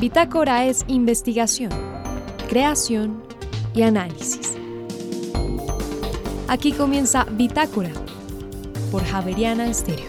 Bitácora es investigación, creación y análisis. Aquí comienza Bitácora por Javeriana Estéreo.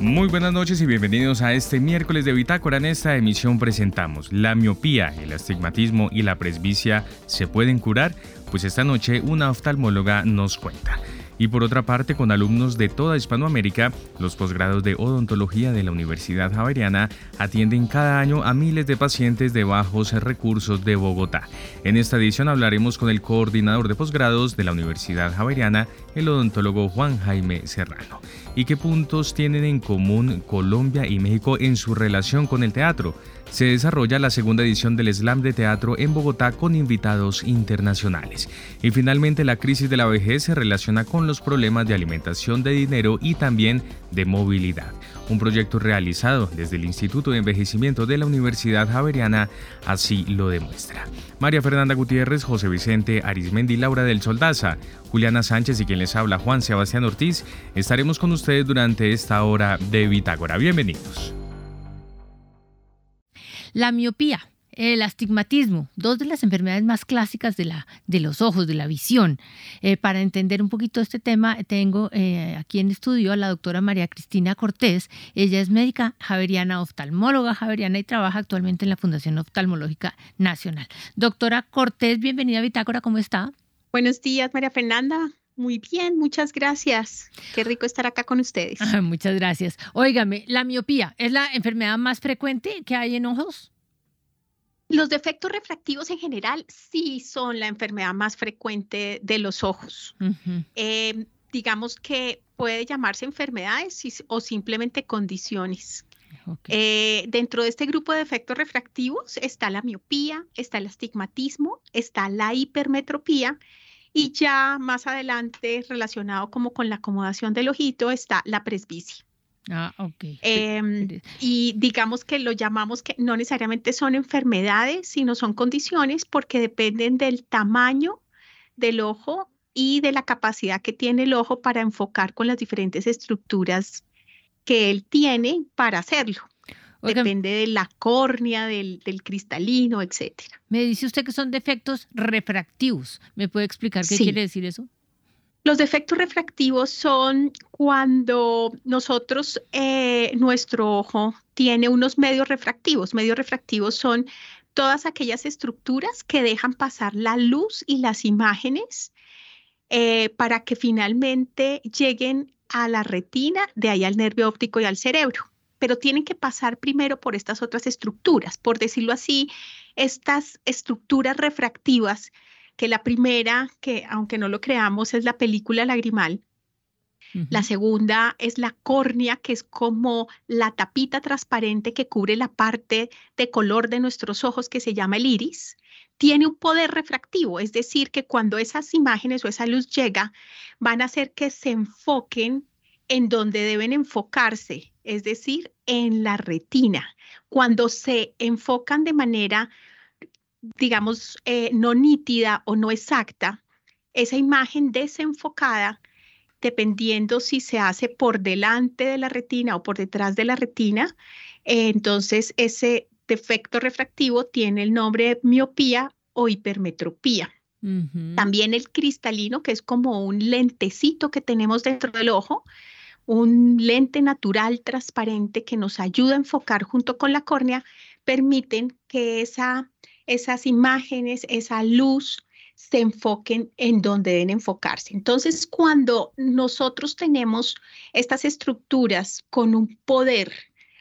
Muy buenas noches y bienvenidos a este miércoles de Bitácora. En esta emisión presentamos la miopía, el astigmatismo y la presbicia se pueden curar, pues esta noche una oftalmóloga nos cuenta. Y por otra parte, con alumnos de toda Hispanoamérica, los posgrados de odontología de la Universidad Javeriana atienden cada año a miles de pacientes de bajos recursos de Bogotá. En esta edición hablaremos con el coordinador de posgrados de la Universidad Javeriana, el odontólogo Juan Jaime Serrano. ¿Y qué puntos tienen en común Colombia y México en su relación con el teatro? Se desarrolla la segunda edición del Slam de Teatro en Bogotá con invitados internacionales. Y finalmente la crisis de la vejez se relaciona con los problemas de alimentación de dinero y también de movilidad. Un proyecto realizado desde el Instituto de Envejecimiento de la Universidad Javeriana así lo demuestra. María Fernanda Gutiérrez, José Vicente Arismendi, Laura del Soldaza, Juliana Sánchez y quien les habla Juan Sebastián Ortiz, estaremos con ustedes durante esta hora de Bitácora. Bienvenidos. La miopía, el astigmatismo, dos de las enfermedades más clásicas de, la, de los ojos, de la visión. Eh, para entender un poquito este tema, tengo eh, aquí en estudio a la doctora María Cristina Cortés. Ella es médica javeriana, oftalmóloga javeriana y trabaja actualmente en la Fundación Oftalmológica Nacional. Doctora Cortés, bienvenida a Bitácora, ¿cómo está? Buenos días, María Fernanda. Muy bien, muchas gracias. Qué rico estar acá con ustedes. muchas gracias. Óigame, ¿la miopía es la enfermedad más frecuente que hay en ojos? Los defectos refractivos en general sí son la enfermedad más frecuente de los ojos. Em, digamos que puede llamarse enfermedades o simplemente condiciones. Eh, dentro de este grupo de defectos refractivos está la miopía, está el astigmatismo, está la hipermetropía y ya más adelante, relacionado como con la acomodación del ojito, está la presbicia. Ah, ok. Em, y digamos que lo llamamos que no necesariamente son enfermedades, sino son condiciones porque dependen del tamaño del ojo y de la capacidad que tiene el ojo para enfocar con las diferentes estructuras que él tiene para hacerlo. Depende de la córnea, del, cristalino, etcétera. Me dice usted que son defectos refractivos. ¿Me puede explicar qué quiere decir eso? Los defectos refractivos son cuando nosotros, eh, nuestro ojo tiene unos medios refractivos. Medios refractivos son todas aquellas estructuras que dejan pasar la luz y las imágenes eh, para que finalmente lleguen a la retina, de ahí al nervio óptico y al cerebro pero tienen que pasar primero por estas otras estructuras, por decirlo así, estas estructuras refractivas, que la primera, que aunque no lo creamos, es la película lagrimal. La segunda es la córnea, que es como la tapita transparente que cubre la parte de color de nuestros ojos que se llama el iris. Tiene un poder refractivo, es decir, que cuando esas imágenes o esa luz llega, van a hacer que se enfoquen en donde deben enfocarse, es decir, en la retina. Cuando se enfocan de manera, digamos, eh, no nítida o no exacta, esa imagen desenfocada, dependiendo si se hace por delante de la retina o por detrás de la retina, entonces ese defecto refractivo tiene el nombre de miopía o hipermetropía. También el cristalino, que es como un lentecito que tenemos dentro del ojo, un lente natural transparente que nos ayuda a enfocar junto con la córnea, permiten que esa, esas imágenes, esa luz, se enfoquen en donde deben enfocarse. Entonces, cuando nosotros tenemos estas estructuras con un poder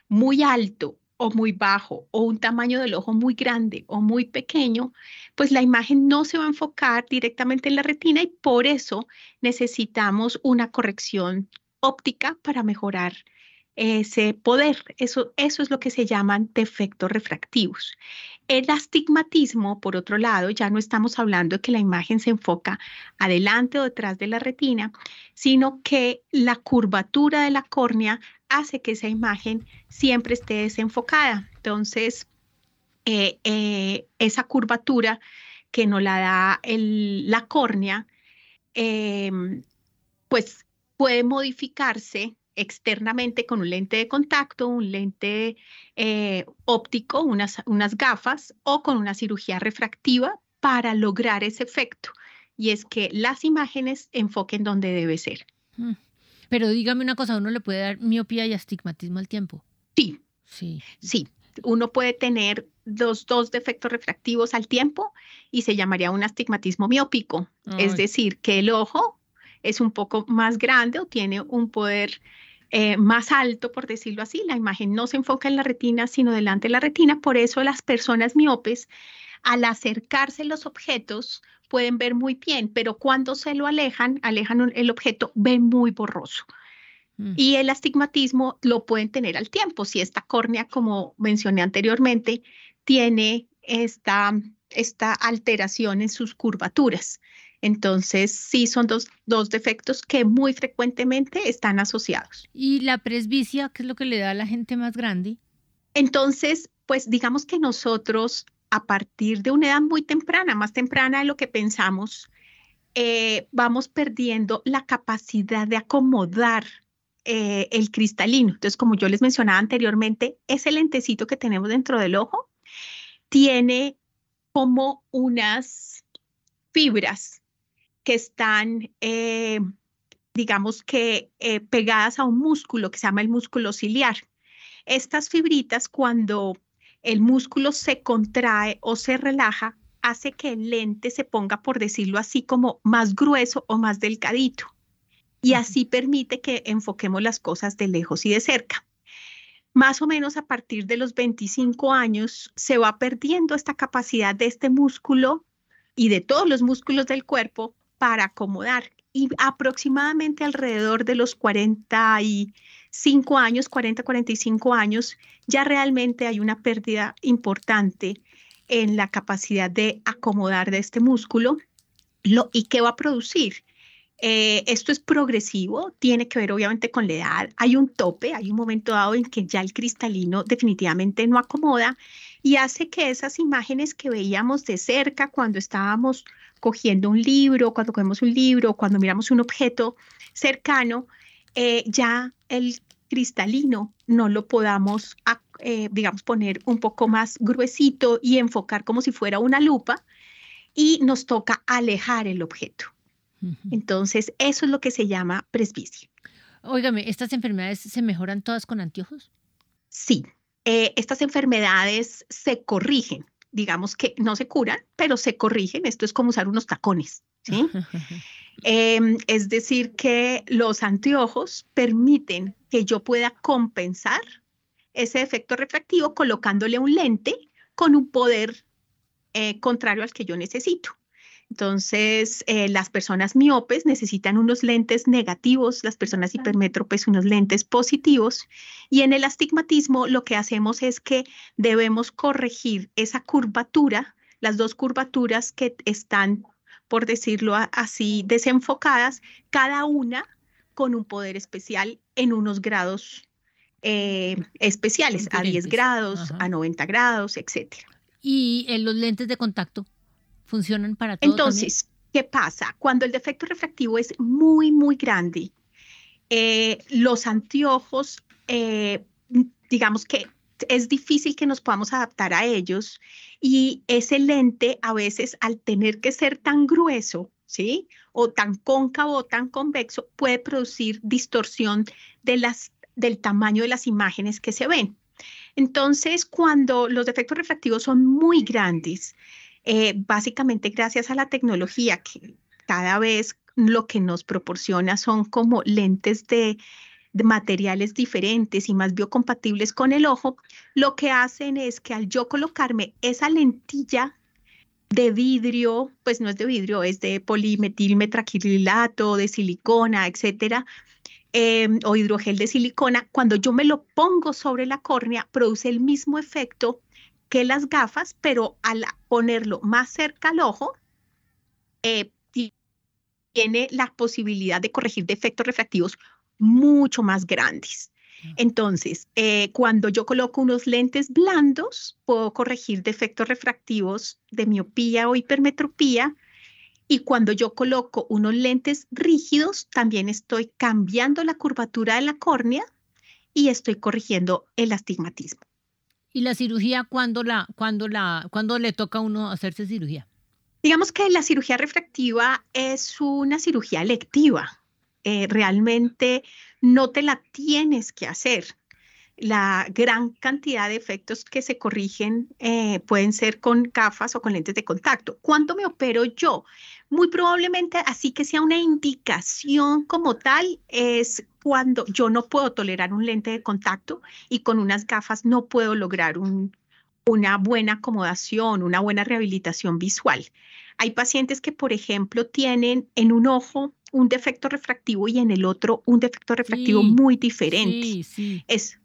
muy alto o muy bajo o un tamaño del ojo muy grande o muy pequeño, pues la imagen no se va a enfocar directamente en la retina y por eso necesitamos una corrección óptica para mejorar ese poder. Eso, eso es lo que se llaman defectos refractivos. El astigmatismo, por otro lado, ya no estamos hablando de que la imagen se enfoca adelante o detrás de la retina, sino que la curvatura de la córnea hace que esa imagen siempre esté desenfocada. Entonces, eh, eh, esa curvatura que nos la da la córnea, em, pues puede modificarse externamente con un lente de contacto, un lente eh, óptico, unas, unas gafas o con una cirugía refractiva para lograr ese efecto. Y es que las imágenes enfoquen donde debe ser. Mm. Pero dígame una cosa, ¿uno le puede dar miopía y astigmatismo al tiempo? Sí. Sí. Sí. Uno puede tener los dos defectos refractivos al tiempo y se llamaría un astigmatismo miópico. Es decir, que el ojo es un poco más grande o tiene un poder eh, más alto, por decirlo así. La imagen no se enfoca en la retina, sino delante de la retina. Por eso las personas miopes, al acercarse los objetos, pueden ver muy bien, pero cuando se lo alejan, alejan el objeto, ven muy borroso. Mm. Y el astigmatismo lo pueden tener al tiempo. Si esta córnea, como mencioné anteriormente, tiene esta, esta alteración en sus curvaturas. Entonces, sí son dos, dos, defectos que muy frecuentemente están asociados. ¿Y la presbicia, qué es lo que le da a la gente más grande? Entonces, pues digamos que nosotros a partir de una edad muy temprana, más temprana de lo que pensamos, eh, vamos perdiendo la capacidad de acomodar eh, el cristalino. Entonces, como yo les mencionaba anteriormente, ese lentecito que tenemos dentro del ojo tiene como unas fibras que están, eh, digamos que, pegadas a un músculo que se llama el músculo ciliar. Estas fibritas, cuando el músculo se contrae o se relaja, hace que el lente se ponga, por decirlo así, como más grueso o más delgadito. Y así permite que enfoquemos las cosas de lejos y de cerca. Más o menos a partir de los 25 años se va perdiendo esta capacidad de este músculo y de todos los músculos del cuerpo para acomodar. Y aproximadamente alrededor de los 40 y 5 años, 40, 45 años, ya realmente hay una pérdida importante en la capacidad de acomodar de este músculo. Lo, ¿Y qué va a producir? Eh, esto es progresivo, tiene que ver obviamente con la edad. Hay un tope, hay un momento dado en que ya el cristalino definitivamente no acomoda y hace que esas imágenes que veíamos de cerca cuando estábamos cogiendo un libro, cuando cogemos un libro, cuando miramos un objeto cercano, eh, ya el cristalino no lo podamos, eh, digamos, poner un poco más gruesito y enfocar como si fuera una lupa y nos toca alejar el objeto. Entonces, eso es lo que se llama presbicia. Óigame, ¿estas enfermedades se mejoran todas con anteojos? Sí, eh, estas enfermedades se corrigen, digamos que no se curan, pero se corrigen. Esto es como usar unos tacones, ¿sí? Em, es decir, que los anteojos permiten que yo pueda compensar ese efecto refractivo colocándole un lente con un poder eh, contrario al que yo necesito. Entonces, eh, las personas miopes necesitan unos lentes negativos, las personas hipermétropes unos lentes positivos. Y en el astigmatismo lo que hacemos es que debemos corregir esa curvatura, las dos curvaturas que están por decirlo así, desenfocadas, cada una con un poder especial en unos grados eh, especiales, a 10 grados, a 90 grados, etc. ¿Y en los lentes de contacto funcionan para todo? Entonces, ¿qué pasa? Cuando el defecto refractivo es muy, muy grande, eh, los anteojos, eh, digamos que es difícil que nos podamos adaptar a ellos y ese lente a veces al tener que ser tan grueso, ¿sí? O tan cóncavo o tan convexo, puede producir distorsión de las, del tamaño de las imágenes que se ven. Entonces, cuando los defectos refractivos son muy grandes, eh, básicamente gracias a la tecnología que cada vez lo que nos proporciona son como lentes de de materiales diferentes y más biocompatibles con el ojo, lo que hacen es que al yo colocarme esa lentilla de vidrio, pues no es de vidrio, es de polimetilmetraquililato, de silicona, etcétera, em, o hidrogel de silicona, cuando yo me lo pongo sobre la córnea, produce el mismo efecto que las gafas, pero al ponerlo más cerca al ojo, eh, tiene la posibilidad de corregir defectos refractivos mucho más grandes. Entonces, eh, cuando yo coloco unos lentes blandos, puedo corregir defectos refractivos de miopía o hipermetropía Y cuando yo coloco unos lentes rígidos, también estoy cambiando la curvatura de la córnea y estoy corrigiendo el astigmatismo. ¿Y la cirugía cuándo, la, cuando la, cuando le toca a uno hacerse cirugía? Digamos que la cirugía refractiva es una cirugía electiva. Eh, realmente no te la tienes que hacer la gran cantidad de efectos que se corrigen eh, pueden ser con gafas o con lentes de contacto. ¿Cuándo me opero yo? Muy probablemente, así que sea una indicación como tal, es cuando yo no puedo tolerar un lente de contacto y con unas gafas no puedo lograr una buena acomodación, una buena rehabilitación visual. Hay pacientes que, por ejemplo, tienen en un ojo un defecto refractivo y en el otro un defecto refractivo muy diferente. Sí, sí. Es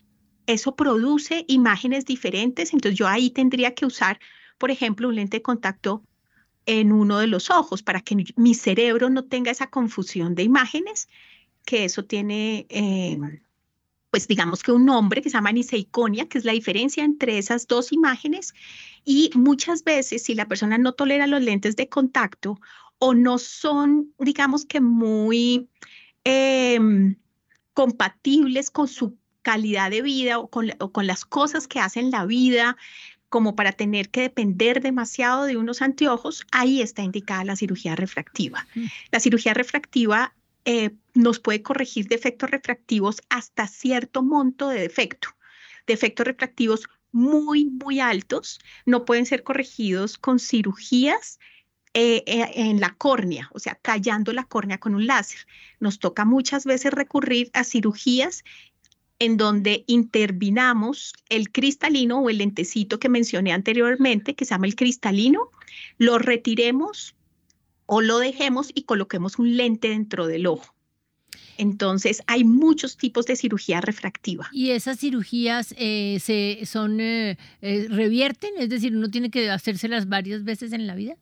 eso produce imágenes diferentes, entonces yo ahí tendría que usar, por ejemplo, un lente de contacto en uno de los ojos para que mi cerebro no tenga esa confusión de imágenes, que eso tiene, eh, pues digamos que un nombre que se llama niseiconia, que es la diferencia entre esas dos imágenes. Y muchas veces, si la persona no tolera los lentes de contacto o no son, digamos que muy em, compatibles con su calidad de vida o con, las cosas que hacen la vida, como para tener que depender demasiado de unos anteojos, ahí está indicada la cirugía refractiva. Mm. La cirugía refractiva eh, nos puede corregir defectos refractivos hasta cierto monto de defecto. Defectos refractivos muy, muy altos no pueden ser corregidos con cirugías eh, eh, en la córnea, o sea, callando la córnea con un láser. Nos toca muchas veces recurrir a cirugías en donde intervinamos el cristalino o el lentecito que mencioné anteriormente, que se llama el cristalino, lo retiremos o lo dejemos y coloquemos un lente dentro del ojo. Entonces, hay muchos tipos de cirugía refractiva. ¿Y esas cirugías eh, se son eh, eh, revierten? Es decir, ¿uno tiene que hacérselas varias veces en la vida?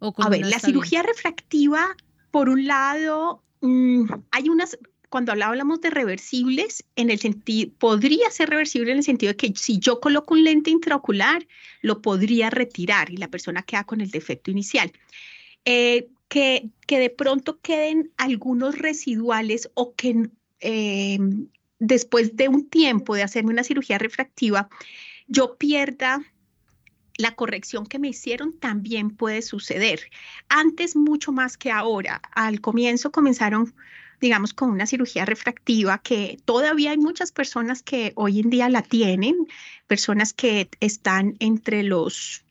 A ver, la cirugía refractiva, por un lado, mm, hay unas cuando hablábamos de reversibles, en el sentido, podría ser reversible en el sentido de que si yo coloco un lente intraocular, lo podría retirar y la persona queda con el defecto inicial. Eh, que, que, de pronto queden algunos residuales o que eh, después de un tiempo de hacerme una cirugía refractiva, yo pierda la corrección que me hicieron también puede suceder. Antes mucho más que ahora. Al comienzo comenzaron digamos, con una cirugía refractiva que todavía hay muchas personas que hoy en día la tienen, personas que están entre los,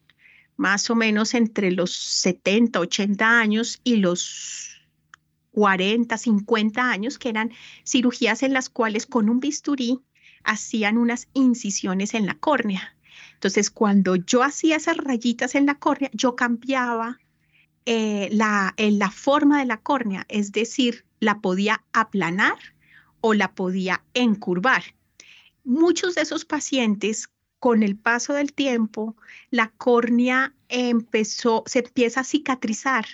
más o menos entre los 70, 80 años y los 40, 50 años, que eran cirugías en las cuales con un bisturí hacían unas incisiones en la córnea. Entonces, cuando yo hacía esas rayitas en la córnea, yo cambiaba eh, la, la forma de la córnea, es decir, la podía aplanar o la podía encurvar. Muchos de esos pacientes, con el paso del tiempo, la córnea empezó, se empieza a cicatrizar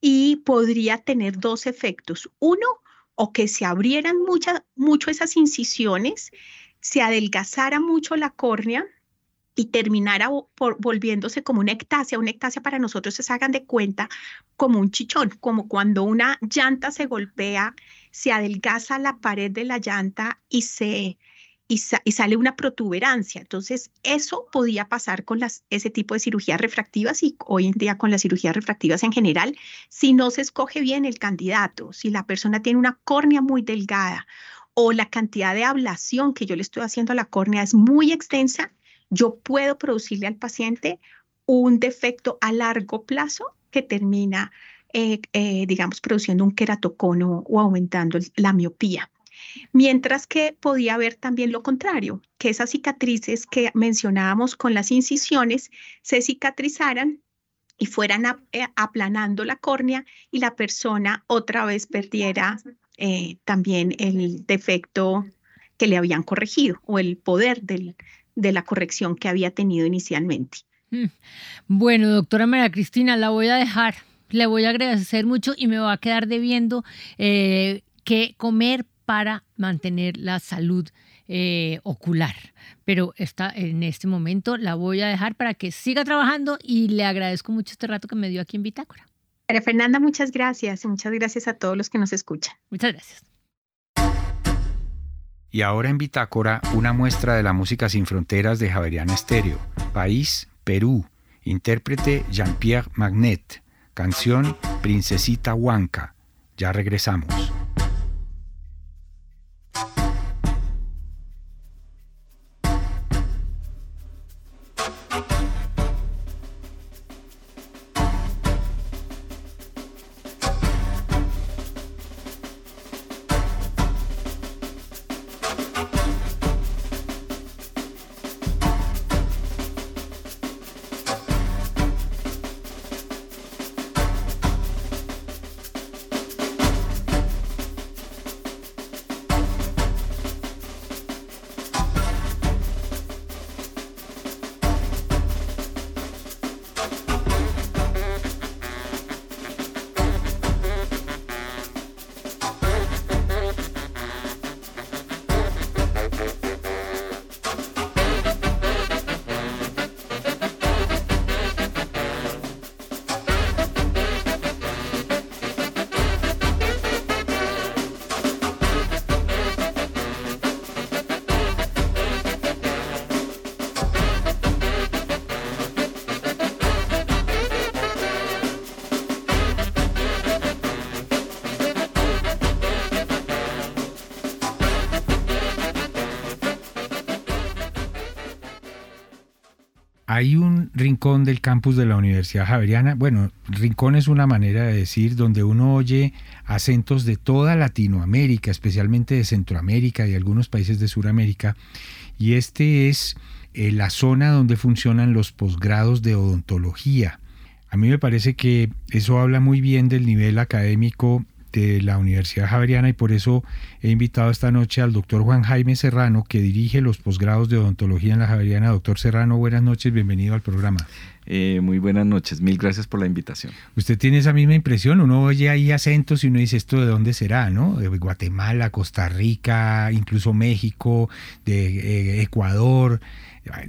y podría tener dos efectos. Uno, o que se abrieran mucho esas incisiones, se adelgazara mucho la córnea y terminara por, volviéndose como una ectasia. Una ectasia para nosotros se hagan de cuenta como un chichón, como cuando una llanta se golpea, se adelgaza la pared de la llanta y se y, sale una protuberancia. Entonces, eso podía pasar con las, ese tipo de cirugías refractivas y hoy en día con las cirugías refractivas en general, si no se escoge bien el candidato, si la persona tiene una córnea muy delgada o la cantidad de ablación que yo le estoy haciendo a la córnea es muy extensa, yo puedo producirle al paciente un defecto a largo plazo que termina, eh, eh, digamos, produciendo un queratocono o aumentando la miopía. Mientras que podía haber también lo contrario, que esas cicatrices que mencionábamos con las incisiones se cicatrizaran y fueran eh, aplanando la córnea y la persona otra vez perdiera también el defecto que le habían corregido o el poder del, de la corrección que había tenido inicialmente. Mm. Bueno, doctora María Cristina, la voy a dejar. Le voy a agradecer mucho y me va a quedar debiendo eh, qué comer para mantener la salud eh, ocular. Pero está, en este momento la voy a dejar para que siga trabajando y le agradezco mucho este rato que me dio aquí en Bitácora. María Fernanda, muchas gracias y muchas gracias a todos los que nos escuchan. Muchas gracias. Y ahora en Bitácora, una muestra de la música sin fronteras de Javeriana Estéreo. País, Perú. Intérprete Jean-Pierre Magnet. Canción Princesita Huanca. Ya regresamos. Hay un rincón del campus de la Universidad Javeriana, bueno, rincón es una manera de decir donde uno oye acentos de toda Latinoamérica, especialmente de Centroamérica y algunos países de Sudamérica, y este es eh, la zona donde funcionan los posgrados de odontología. A mí me parece que eso habla muy bien del nivel académico de la Universidad Javeriana y por eso he invitado esta noche al doctor Juan Jaime Serrano, que dirige los posgrados de odontología en la Javeriana. Doctor Serrano, buenas noches, bienvenido al programa. Eh, muy buenas noches, mil gracias por la invitación. Usted tiene esa misma impresión, uno oye ahí acentos y uno dice esto de dónde será, ¿no? De Guatemala, Costa Rica, incluso México, de eh, Ecuador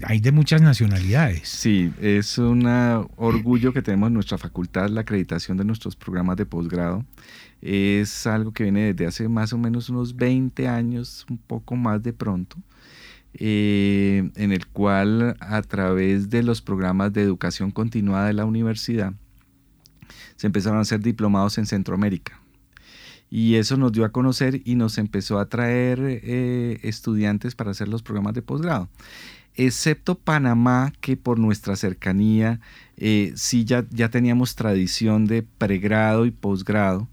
hay de muchas nacionalidades. Sí, es un orgullo que tenemos en nuestra facultad, la acreditación de nuestros programas de posgrado es algo que viene desde hace más o menos unos 20 años, un poco más de pronto, eh, en el cual a través de los programas de educación continuada de la universidad se empezaron a hacer diplomados en Centroamérica. Y eso nos dio a conocer y nos empezó a traer eh, estudiantes para hacer los programas de posgrado excepto Panamá, que por nuestra cercanía eh, sí ya, ya teníamos tradición de pregrado y posgrado,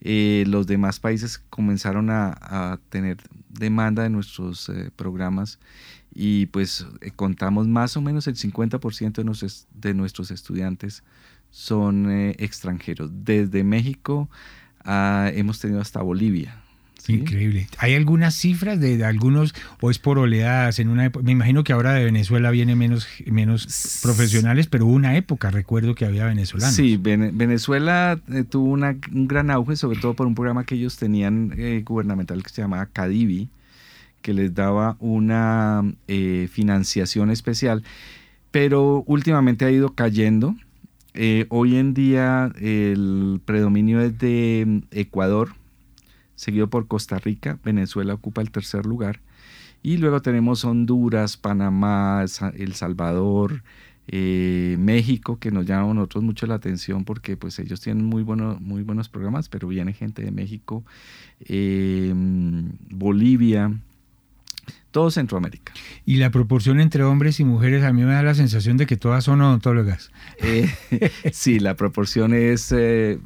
eh, los demás países comenzaron a, tener demanda de nuestros eh, programas y pues eh, contamos más o menos el 50% de nuestros, de nuestros estudiantes son extranjeros. Desde México hemos tenido hasta Bolivia. Increíble. ¿Hay algunas cifras de, algunos o es por oleadas en una Me imagino que ahora de Venezuela viene menos, menos profesionales, pero hubo una época, recuerdo que había venezolanos. Sí, Venezuela eh, tuvo un gran auge, sobre todo por un programa que ellos tenían eh, gubernamental que se llamaba Cadivi, que les daba una eh, financiación especial, pero últimamente ha ido cayendo. hoy en día el predominio es de mm, Ecuador, seguido por Costa Rica, Venezuela ocupa el tercer lugar, y luego tenemos Honduras, Panamá, El Salvador, eh, México, que nos llama a nosotros mucho la atención porque pues ellos tienen muy, bueno, muy buenos programas, pero viene gente de México, em, Bolivia, todo Centroamérica. Y la proporción entre hombres y mujeres, a mí me da la sensación de que todas son odontólogas. Eh, sí, la proporción es eh,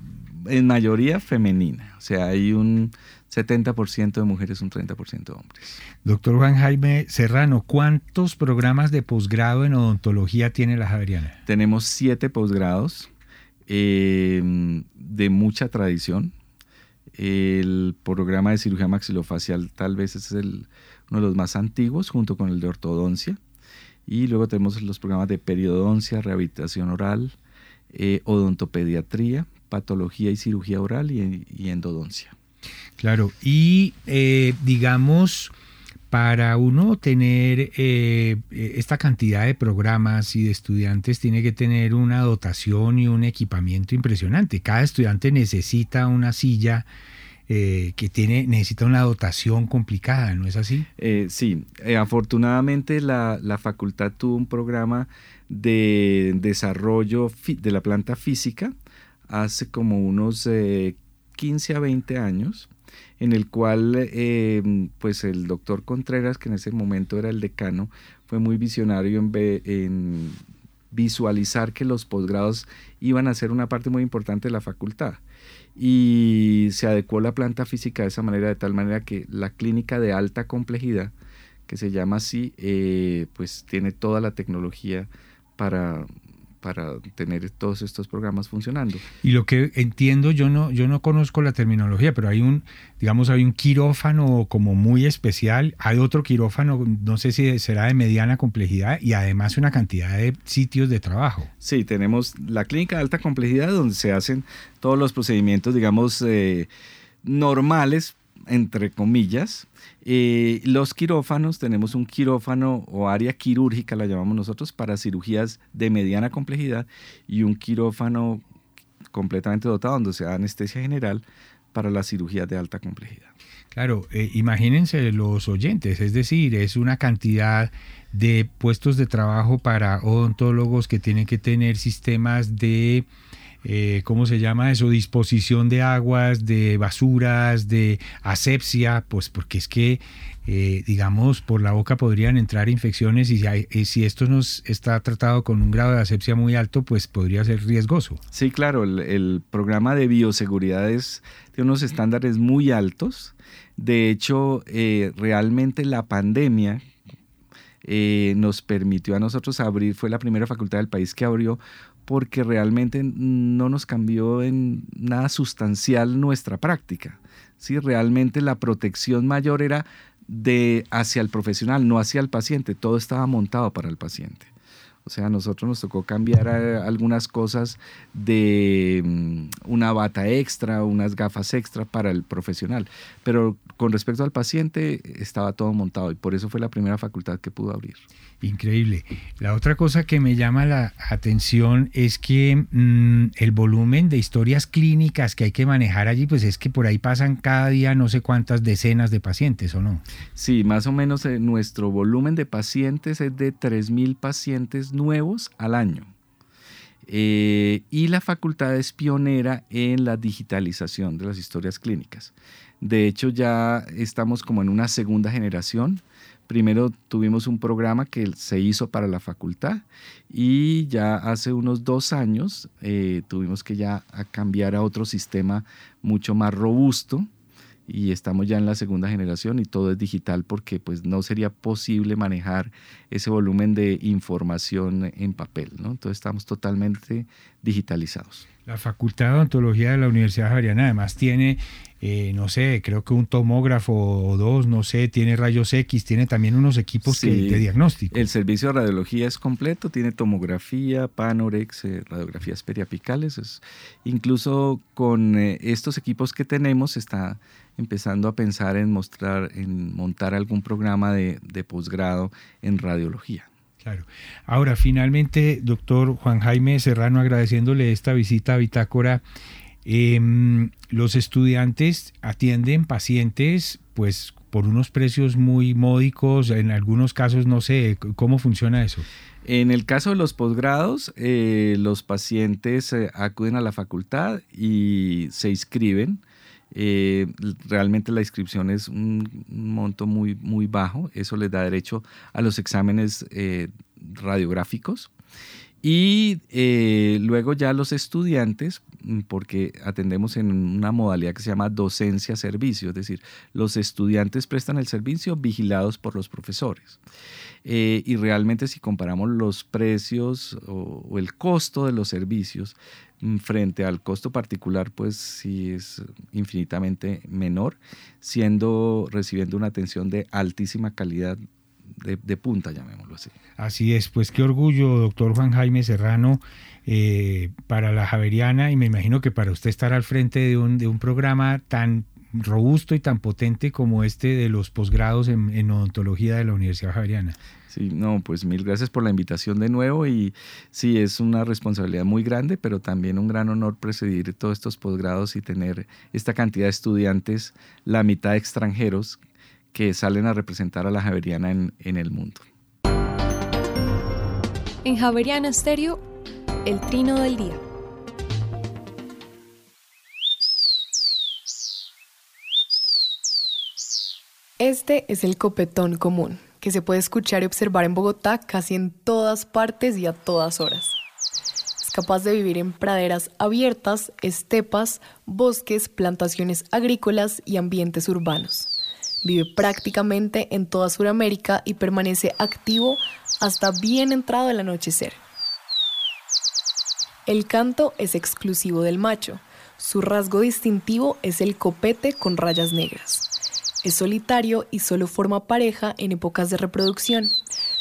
en mayoría femenina. O sea, hay un 70% de mujeres, un 30% de hombres. Doctor Juan Jaime Serrano, ¿cuántos programas de posgrado en odontología tiene la Javeriana? Tenemos siete posgrados em, de mucha tradición. El programa de cirugía maxilofacial tal vez es el, uno de los más antiguos, junto con el de ortodoncia. Y luego tenemos los programas de periodoncia, rehabilitación oral, eh, odontopediatría, patología y cirugía oral y, endodoncia. Claro, y eh, digamos, para uno tener eh, esta cantidad de programas y de estudiantes tiene que tener una dotación y un equipamiento impresionante. Cada estudiante necesita una silla eh, que tiene, necesita una dotación complicada, ¿no es así? Eh, sí, afortunadamente la, la, facultad tuvo un programa de desarrollo de la planta física hace como unos 15 a 20 años en el cual em, pues el doctor Contreras, que en ese momento era el decano, fue muy visionario en, en visualizar que los posgrados iban a ser una parte muy importante de la facultad. Y se adecuó la planta física de esa manera, de tal manera que la clínica de alta complejidad, que se llama así, eh, pues tiene toda la tecnología para para tener todos estos programas funcionando. Y lo que entiendo, yo no, yo no conozco la terminología, pero hay un, digamos, hay un quirófano como muy especial, hay otro quirófano, no sé si será de mediana complejidad y además una cantidad de sitios de trabajo. Sí, tenemos la clínica de alta complejidad donde se hacen todos los procedimientos, digamos, eh, normales, entre comillas, eh, los quirófanos, tenemos un quirófano o área quirúrgica, la llamamos nosotros, para cirugías de mediana complejidad y un quirófano completamente dotado donde se da anestesia general para las cirugías de alta complejidad. Claro, eh, imagínense los oyentes, es decir, es una cantidad de puestos de trabajo para odontólogos que tienen que tener sistemas de eh, ¿cómo se llama eso? Disposición de aguas, de basuras, de asepsia, pues porque es que, eh, digamos, por la boca podrían entrar infecciones y si, si esto nos está tratado con un grado de asepsia muy alto, pues podría ser riesgoso. Sí, claro, el, programa de bioseguridad es de unos estándares muy altos. De hecho, eh, realmente la pandemia nos permitió a nosotros abrir, fue la primera facultad del país que abrió porque realmente no nos cambió en nada sustancial nuestra práctica. ¿sí? Realmente la protección mayor era de hacia el profesional, no hacia el paciente. Todo estaba montado para el paciente. O sea, a nosotros nos tocó cambiar eh, algunas cosas de mm, una bata extra, unas gafas extra para el profesional. Pero con respecto al paciente, estaba todo montado y por eso fue la primera facultad que pudo abrir. Increíble. La otra cosa que me llama la atención es que mm, el volumen de historias clínicas que hay que manejar allí, pues es que por ahí pasan cada día no sé cuántas decenas de pacientes, ¿o no? Sí, más o menos eh, nuestro volumen de pacientes es de 3.000 pacientes nuevos al año. Eh, y la facultad es pionera en la digitalización de las historias clínicas. De hecho, ya estamos como en una segunda generación Primero tuvimos un programa que se hizo para la facultad y ya hace unos dos años eh, tuvimos que ya cambiar a otro sistema mucho más robusto y estamos ya en la segunda generación y todo es digital porque pues no sería posible manejar ese volumen de información en papel, ¿no? Entonces estamos totalmente digitalizados. La Facultad de Odontología de la Universidad Javeriana además tiene, eh, no sé, creo que un tomógrafo o dos, no sé, tiene rayos X, tiene también unos equipos de diagnóstico. El servicio de radiología es completo, tiene tomografía, panorex, eh, radiografías periapicales. Es, incluso con eh, estos equipos que tenemos está empezando a pensar en mostrar, en montar algún programa de, de posgrado en radiología. Claro. Ahora, finalmente, doctor Juan Jaime Serrano, agradeciéndole esta visita a Bitácora, em, los estudiantes atienden pacientes, pues, por unos precios muy módicos, en algunos casos, no sé, ¿cómo funciona eso? En el caso de los posgrados, eh, los pacientes eh, acuden a la facultad y se inscriben. Eh, realmente la inscripción es un, monto muy, muy bajo, eso les da derecho a los exámenes eh, radiográficos. Y eh, luego ya los estudiantes, mm, porque atendemos en una modalidad que se llama docencia-servicio, es decir, los estudiantes prestan el servicio vigilados por los profesores. y realmente si comparamos los precios o, el costo de los servicios, Mm, frente al costo particular, pues sí es infinitamente menor, siendo recibiendo una atención de altísima calidad de, punta, llamémoslo así. Así es, pues qué orgullo, doctor Juan Jaime Serrano, eh, para la Javeriana y me imagino que para usted estar al frente de un, de un programa tan robusto y tan potente como este de los posgrados en, odontología de la Universidad Javeriana. Sí, no, pues mil gracias por la invitación de nuevo y sí, es una responsabilidad muy grande, pero también un gran honor presidir todos estos posgrados y tener esta cantidad de estudiantes, la mitad extranjeros, que salen a representar a la Javeriana en, en el mundo. En Javeriana Estéreo, el trino del día. Este es el copetón común, que se puede escuchar y observar en Bogotá casi en todas partes y a todas horas. Es capaz de vivir en praderas abiertas, estepas, bosques, plantaciones agrícolas y ambientes urbanos. Vive prácticamente en toda Sudamérica y permanece activo hasta bien entrado el anochecer. El canto es exclusivo del macho. Su rasgo distintivo es el copete con rayas negras. Es solitario y solo forma pareja en épocas de reproducción.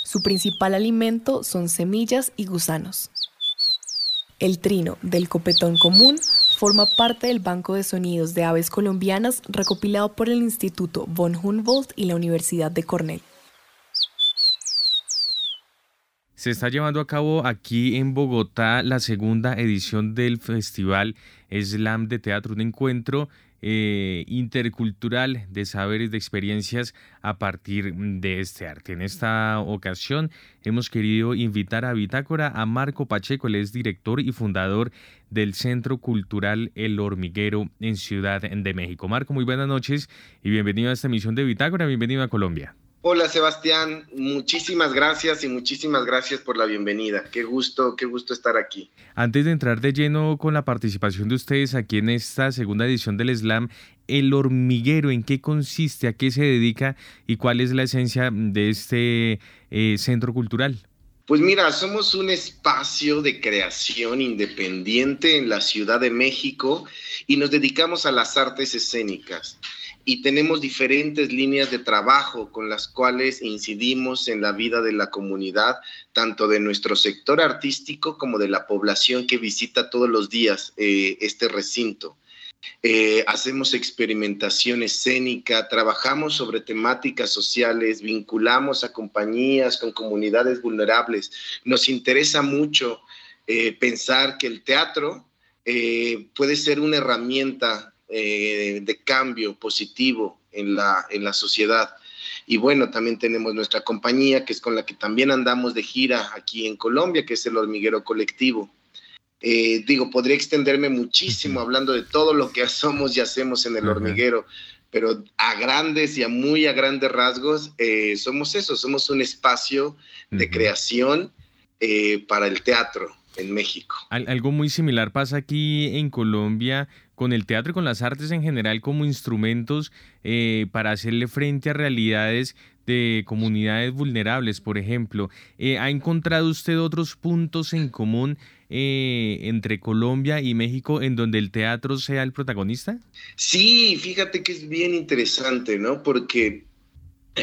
Su principal alimento son semillas y gusanos. El trino del copetón común forma parte del Banco de Sonidos de Aves Colombianas recopilado por el Instituto von Humboldt y la Universidad de Cornell. Se está llevando a cabo aquí en Bogotá la segunda edición del Festival Slam de Teatro, un encuentro eh, intercultural de saberes, de experiencias a partir de este arte. En esta ocasión hemos querido invitar a Bitácora a Marco Pacheco, él es director y fundador del Centro Cultural El Hormiguero en Ciudad de México. Marco, muy buenas noches y bienvenido a esta emisión de Bitácora, bienvenido a Colombia. Hola Sebastián, muchísimas gracias y muchísimas gracias por la bienvenida. Qué gusto, qué gusto estar aquí. Antes de entrar de lleno con la participación de ustedes aquí en esta segunda edición del Slam, el hormiguero, ¿en qué consiste, a qué se dedica y cuál es la esencia de este eh, centro cultural? Pues mira, somos un espacio de creación independiente en la Ciudad de México y nos dedicamos a las artes escénicas y tenemos diferentes líneas de trabajo con las cuales incidimos en la vida de la comunidad, tanto de nuestro sector artístico como de la población que visita todos los días eh, este recinto. Eh, hacemos experimentación escénica, trabajamos sobre temáticas sociales, vinculamos a compañías con comunidades vulnerables. Nos interesa mucho eh, pensar que el teatro puede ser una herramienta eh, de cambio positivo en la, en la sociedad. Y bueno, también tenemos nuestra compañía, que es con la que también andamos de gira aquí en Colombia, que es el Hormiguero Colectivo. Eh, digo, podría extenderme muchísimo hablando de todo lo que somos y hacemos en el hormiguero, pero a grandes y a muy a grandes rasgos, eh, somos eso, somos un espacio de creación para el teatro en México. algo muy similar pasa aquí en Colombia con el teatro y con las artes en general como instrumentos eh, para hacerle frente a realidades de comunidades vulnerables, por ejemplo. Eh, ¿Ha encontrado usted otros puntos en común eh, entre Colombia y México en donde el teatro sea el protagonista? Sí, fíjate que es bien interesante, ¿no? Porque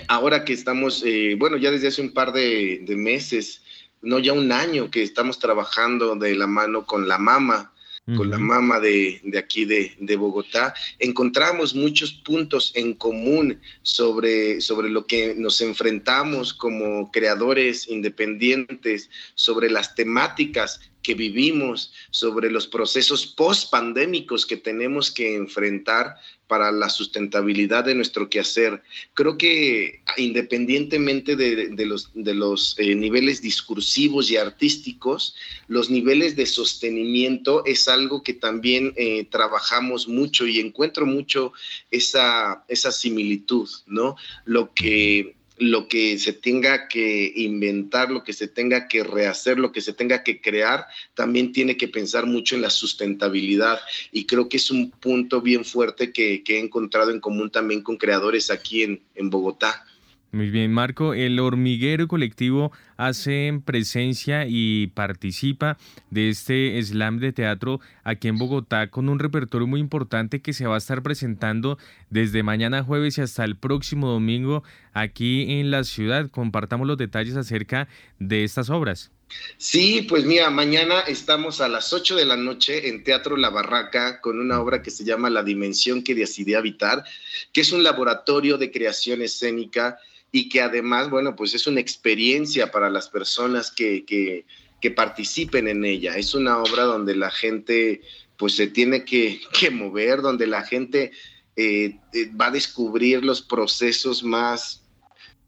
ahora que estamos, bueno, ya desde hace un par de, de meses, no ya un año que estamos trabajando de la mano con la mama, con la mama de, aquí de, Bogotá, encontramos muchos puntos en común sobre, sobre lo que nos enfrentamos como creadores independientes, sobre las temáticas que vivimos, sobre los procesos post-pandémicos que tenemos que enfrentar para la sustentabilidad de nuestro quehacer. Creo que independientemente de, los, de los eh, niveles discursivos y artísticos, los niveles de sostenimiento es algo que también eh, trabajamos mucho y encuentro mucho esa, esa similitud, ¿no? Lo que lo que se tenga que inventar, lo que se tenga que rehacer, lo que se tenga que crear, también tiene que pensar mucho en la sustentabilidad. Y creo que es un punto bien fuerte que, he encontrado en común también con creadores aquí en, Bogotá. Muy bien, Marco. El hormiguero colectivo hace presencia y participa de este slam de teatro aquí en Bogotá con un repertorio muy importante que se va a estar presentando desde mañana jueves y hasta el próximo domingo aquí en la ciudad. Compartamos los detalles acerca de estas obras. Sí, pues mira, mañana estamos a las 8 de la noche en Teatro La Barraca con una obra que se llama La Dimensión que decidí habitar, que es un laboratorio de creación escénica y que además, bueno, pues es una experiencia para las personas que, que, participen en ella. Es una obra donde la gente pues se tiene que, mover, donde la gente eh, eh, va a descubrir los procesos más,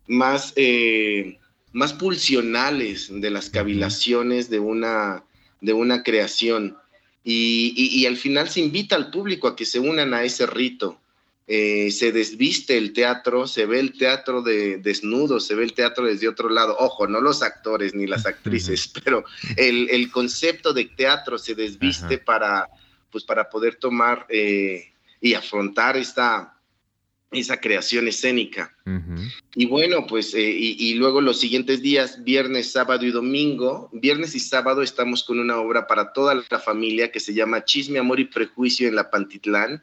más eh, más pulsionales de las cavilaciones de una, de una creación. Y, al final se invita al público a que se unan a ese rito. Eh, se desviste el teatro, se ve el teatro de desnudo, se ve el teatro desde otro lado. Ojo, no los actores ni las actrices, pero el, concepto de teatro se desviste para, pues, para poder tomar eh, y afrontar esta, esa creación escénica. Y bueno, pues, eh, y, luego los siguientes días, viernes, sábado y domingo, viernes y sábado estamos con una obra para toda la familia que se llama Chisme, Amor y Prejuicio en la Pantitlán.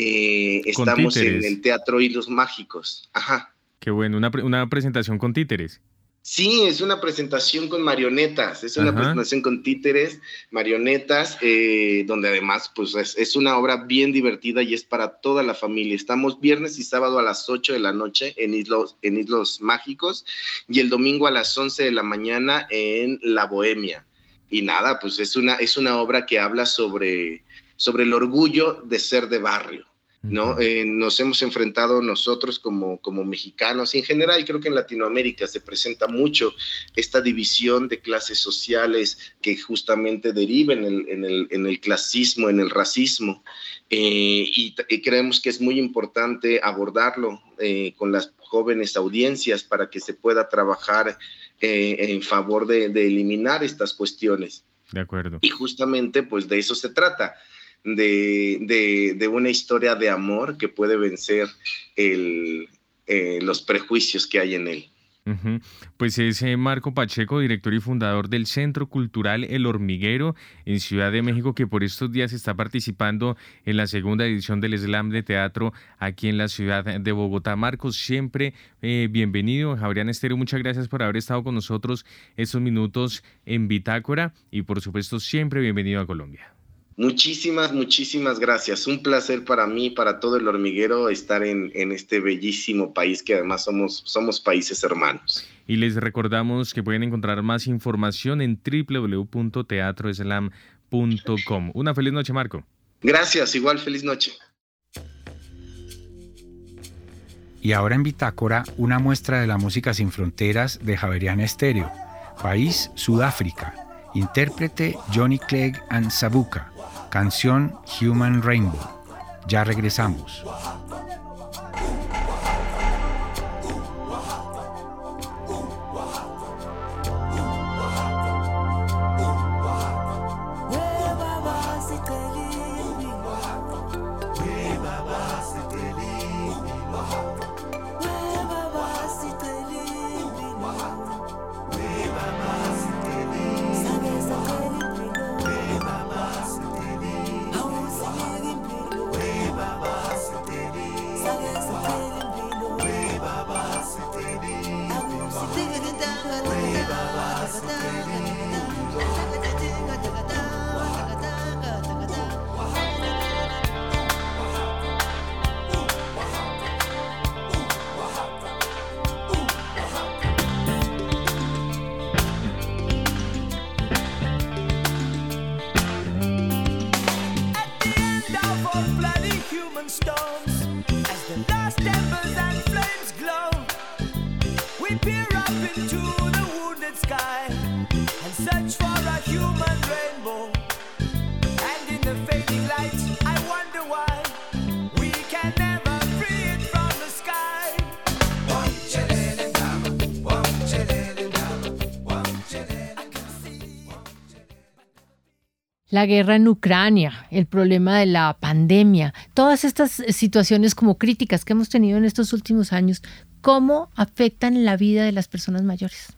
Eh, estamos en el Teatro Hilos Mágicos. Ajá. Qué bueno, una, una presentación con títeres. Sí, es una presentación con marionetas, es una presentación con títeres, marionetas, eh, donde además pues es, una obra bien divertida y es para toda la familia. Estamos viernes y sábado a las 8 de la noche en Islos, en Islos Mágicos y el domingo a las 11 de la mañana en La Bohemia. Y nada, pues es una, es una obra que habla sobre, sobre el orgullo de ser de barrio. ¿No? Eh, nos hemos enfrentado nosotros como, como mexicanos y en general creo que en Latinoamérica se presenta mucho esta división de clases sociales que justamente deriva en el, en el, en el clasismo, en el racismo eh, y, creemos que es muy importante abordarlo eh, con las jóvenes audiencias para que se pueda trabajar en favor de, de eliminar estas cuestiones. De acuerdo. Y justamente pues de eso se trata de, una historia de amor que puede vencer el, eh, los prejuicios que hay en él. Pues es eh, Marco Pacheco, director y fundador del Centro Cultural El Hormiguero en Ciudad de México, que por estos días está participando en la segunda edición del Slam de Teatro aquí en la ciudad de Bogotá. Marcos, siempre eh, bienvenido. Javier Estero, muchas gracias por haber estado con nosotros estos minutos en Bitácora y por supuesto siempre bienvenido a Colombia. Muchísimas, muchísimas gracias. Un placer para mí, para todo el hormiguero, estar en, este bellísimo país que además somos, somos países hermanos. Y les recordamos que pueden encontrar más información en www.teatroeslam.com. Una feliz noche, Marco. Gracias, igual feliz noche. Y ahora en Bitácora, una muestra de la música sin fronteras de Javeriana Estéreo, país Sudáfrica, intérprete Johnny Clegg and Sabuka Canción Human Rainbow. Ya regresamos. La guerra en Ucrania, el problema de la pandemia, todas estas situaciones como críticas que hemos tenido en estos últimos años, ¿cómo afectan la vida de las personas mayores?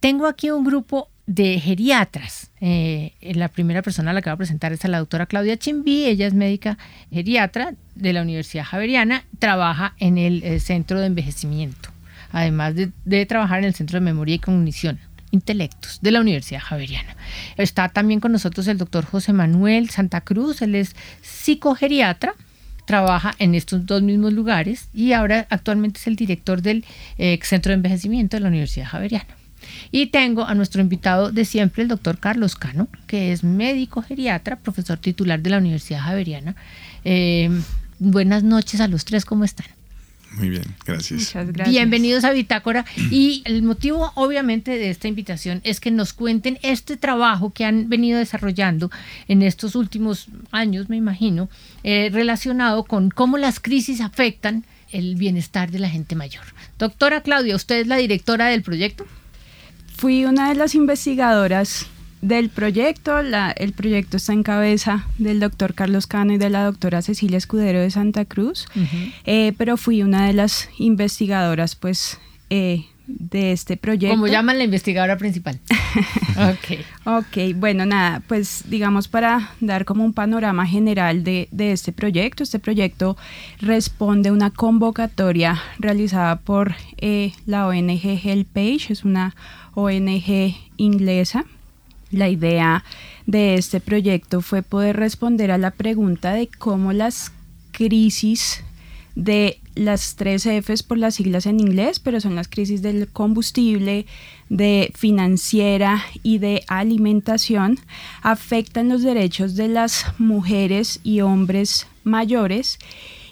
Tengo aquí un grupo de geriatras. Eh, la primera persona a la que va a presentar es a la doctora Claudia Chimbí, ella es médica geriatra de la Universidad Javeriana, trabaja en el, eh, Centro de Envejecimiento, además de, de, trabajar en el Centro de Memoria y Cognición. Intelectos de la Universidad Javeriana. Está también con nosotros el doctor José Manuel Santa Cruz, él es psicogeriatra, trabaja en estos dos mismos lugares y ahora actualmente es el director del eh, Centro de Envejecimiento de la Universidad Javeriana. Y tengo a nuestro invitado de siempre, el doctor Carlos Cano, que es médico geriatra, profesor titular de la Universidad Javeriana. Eh, buenas noches a los tres, ¿cómo están? Muy bien, gracias. gracias. Bienvenidos a Bitácora. Y el motivo, obviamente, de esta invitación es que nos cuenten este trabajo que han venido desarrollando en estos últimos años, me imagino, eh, relacionado con cómo las crisis afectan el bienestar de la gente mayor. Doctora Claudia, ¿usted es la directora del proyecto? Fui una de las investigadoras del proyecto. el proyecto está en cabeza del doctor Carlos Cano y de la doctora Cecilia Escudero de Santa Cruz, eh, pero fui una de las investigadoras, pues, eh, de este proyecto. ¿Cómo llaman la investigadora principal? ok. Ok, bueno, nada, pues digamos para dar como un panorama general de, de, este proyecto. Este proyecto responde a una convocatoria realizada por eh, la ONG Helpage, es una ONG inglesa la idea de este proyecto fue poder responder a la pregunta de cómo las crisis de las tres Fs por las siglas en inglés, pero son las crisis del combustible, de financiera y de alimentación, afectan los derechos de las mujeres y hombres mayores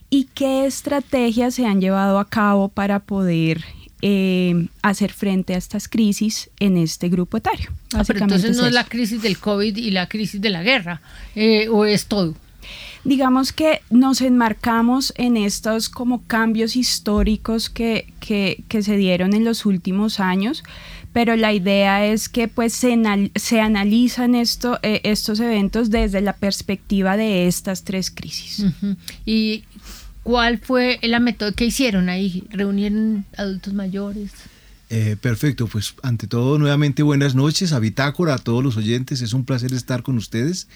y qué estrategias se han llevado a cabo para poder eh, hacer frente a estas crisis en este grupo etario. Ah, pero entonces no es, la crisis del COVID y la crisis de la guerra, eh, o es todo. Digamos que nos enmarcamos en estos como cambios históricos que, que, que se dieron en los últimos años, pero la idea es que pues se, se analizan esto, eh, estos eventos desde la perspectiva de estas tres crisis. Y ¿Cuál fue la método que hicieron ahí? ¿Reunieron adultos mayores? Eh, perfecto, pues ante todo nuevamente buenas noches a Bitácora, a todos los oyentes, es un placer estar con ustedes.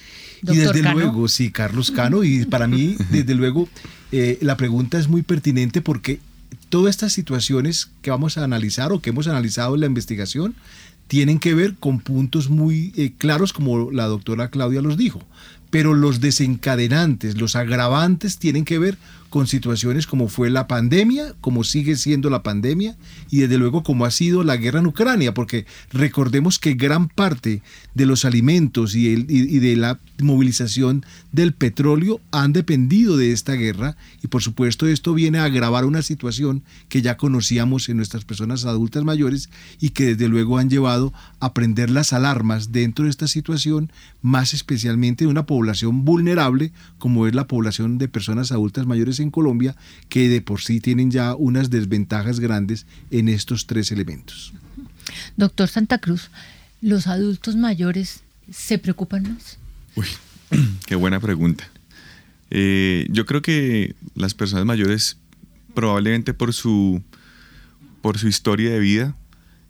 y desde luego, sí, Carlos Cano, y para mí, desde luego, eh, la pregunta es muy pertinente porque todas estas situaciones que vamos a analizar o que hemos analizado en la investigación tienen que ver con puntos muy eh, claros como la doctora Claudia los dijo, pero los desencadenantes, los agravantes tienen que ver con situaciones como fue la pandemia, como sigue siendo la pandemia y desde luego como ha sido la guerra en Ucrania, porque recordemos que gran parte de los alimentos y, el, y, de la movilización del petróleo han dependido de esta guerra y por supuesto esto viene a agravar una situación que ya conocíamos en nuestras personas adultas mayores y que desde luego han llevado a prender las alarmas dentro de esta situación, más especialmente de una población vulnerable como es la población de personas adultas mayores en Colombia, que de por sí tienen ya unas desventajas grandes en estos tres elementos. Doctor Santa Cruz, ¿los adultos mayores se preocupan más? Uy, qué buena pregunta. Eh, yo creo que las personas mayores, probablemente por su, por su historia de vida,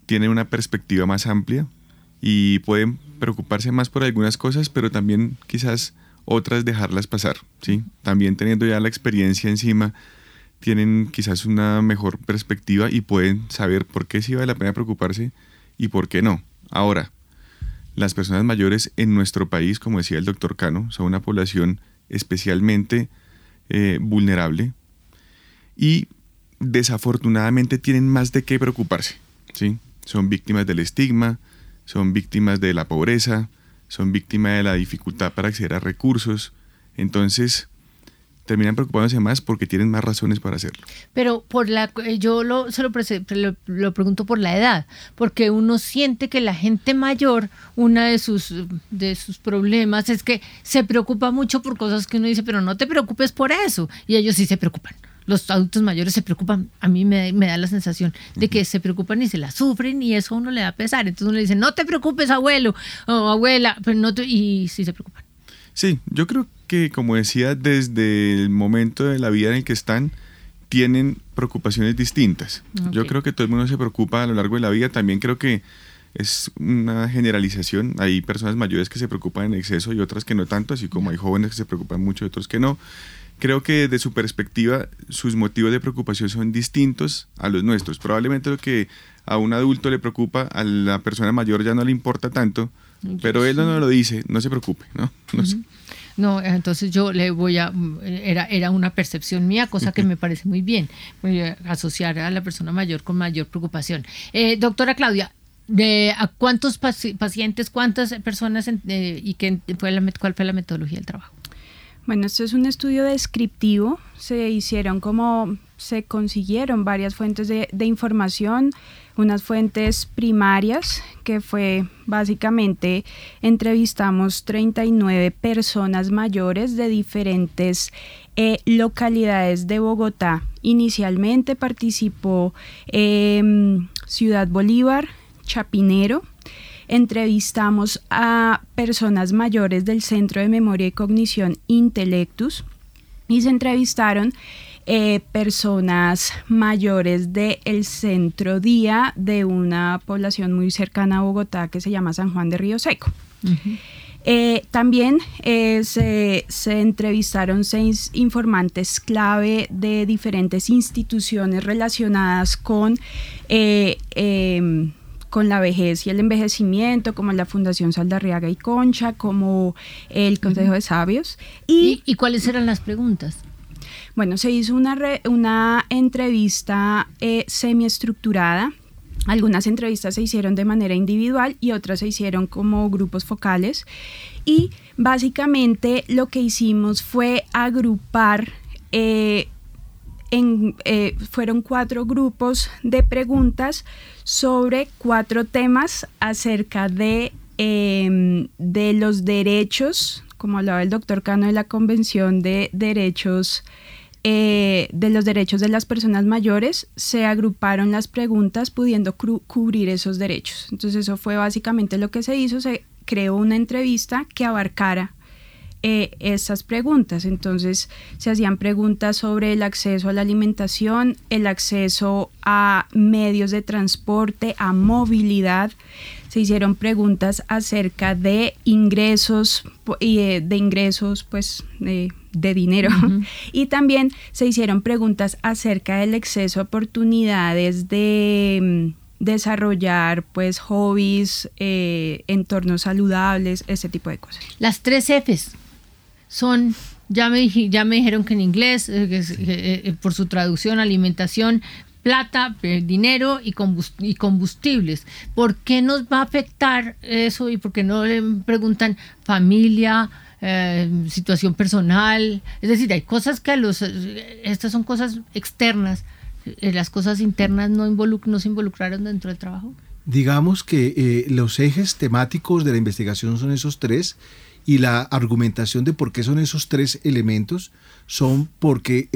tienen una perspectiva más amplia y pueden preocuparse más por algunas cosas, pero también quizás otras dejarlas pasar, ¿sí? También teniendo ya la experiencia encima, tienen quizás una mejor perspectiva y pueden saber por qué sí vale la pena preocuparse y por qué no. Ahora, las personas mayores en nuestro país, como decía el doctor Cano, son una población especialmente eh, vulnerable y desafortunadamente tienen más de qué preocuparse. ¿sí? Son víctimas del estigma, son víctimas de la pobreza, son víctimas de la dificultad para acceder a recursos. Entonces, terminan preocupándose más porque tienen más razones para hacerlo. Pero por la eh, yo lo, se lo, lo, pregunto por la edad, porque uno siente que la gente mayor, una de sus de sus problemas es que se preocupa mucho por cosas que uno dice, pero no te preocupes por eso, y ellos sí se preocupan los adultos mayores se preocupan, a mí me, da la sensación de que se preocupan y se la sufren y eso a uno le da pesar. Entonces uno le dice, no te preocupes abuelo o abuela, pero no y sí se preocupan. Sí, yo creo que como decía, desde el momento de la vida en el que están, tienen preocupaciones distintas. Yo creo que todo el mundo se preocupa a lo largo de la vida. También creo que es una generalización. Hay personas mayores que se preocupan en exceso y otras que no tanto, así como hay jóvenes que se preocupan mucho y otros que no. Creo que desde su perspectiva sus motivos de preocupación son distintos a los nuestros. Probablemente lo que a un adulto le preocupa, a la persona mayor ya no le importa tanto, pero él no lo dice, no se preocupe, ¿no? No, entonces yo le voy a, era, era una percepción mía, cosa que me parece muy bien, asociar a la persona mayor con mayor preocupación. Eh, doctora Claudia, de a cuántos pacientes, cuántas personas eh, y qué fue la, cuál fue la metodología del trabajo. Bueno, esto es un estudio descriptivo. Se hicieron como se consiguieron varias fuentes de, información, unas fuentes primarias que fue básicamente entrevistamos 39 personas mayores de diferentes eh, localidades de Bogotá. Inicialmente participó em, Ciudad Bolívar, Chapinero. Entrevistamos a personas mayores del Centro de Memoria y Cognición Intelectus y se entrevistaron eh, personas mayores del centro día de una población muy cercana a Bogotá que se llama San Juan de Río Seco. Eh, también eh, se, se, entrevistaron seis informantes clave de diferentes instituciones relacionadas con, em, con la vejez y el envejecimiento, como la Fundación Saldarriaga y Concha, como el Consejo de Sabios. ¿Y, ¿Y cuáles eran las preguntas? Bueno, se hizo una, una entrevista eh, semiestructurada. Algunas entrevistas se hicieron de manera individual y otras se hicieron como grupos focales. Y básicamente lo que hicimos fue agrupar eh, eh, fueron cuatro grupos de preguntas sobre cuatro temas acerca de, em, de los derechos, como hablaba el doctor Cano de la Convención de Derechos eh, de los derechos de las personas mayores, se agruparon las preguntas pudiendo cubrir esos derechos. Entonces eso fue básicamente lo que se hizo, se creó una entrevista que abarcara eh, estas preguntas. Entonces se hacían preguntas sobre el acceso a la alimentación, el acceso a medios de transporte, a movilidad. Se hicieron preguntas acerca de ingresos y eh, de, ingresos, pues de dinero. Y también se hicieron preguntas acerca del exceso a oportunidades de mm, desarrollar pues hobbies, eh, entornos saludables, ese tipo de cosas. Las tres Fs son, ya me, ya me dijeron que en inglés, eh, eh, por su traducción, alimentación, plata, dinero y combustibles. ¿Por qué nos va a afectar eso y por qué no le preguntan familia, eh, situación personal. Es decir, hay cosas que a los, estas son cosas externas, eh, las cosas internas no, no se involucraron dentro del trabajo. Digamos que eh, los ejes temáticos de la investigación son esos tres y la argumentación de por qué son esos tres elementos son porque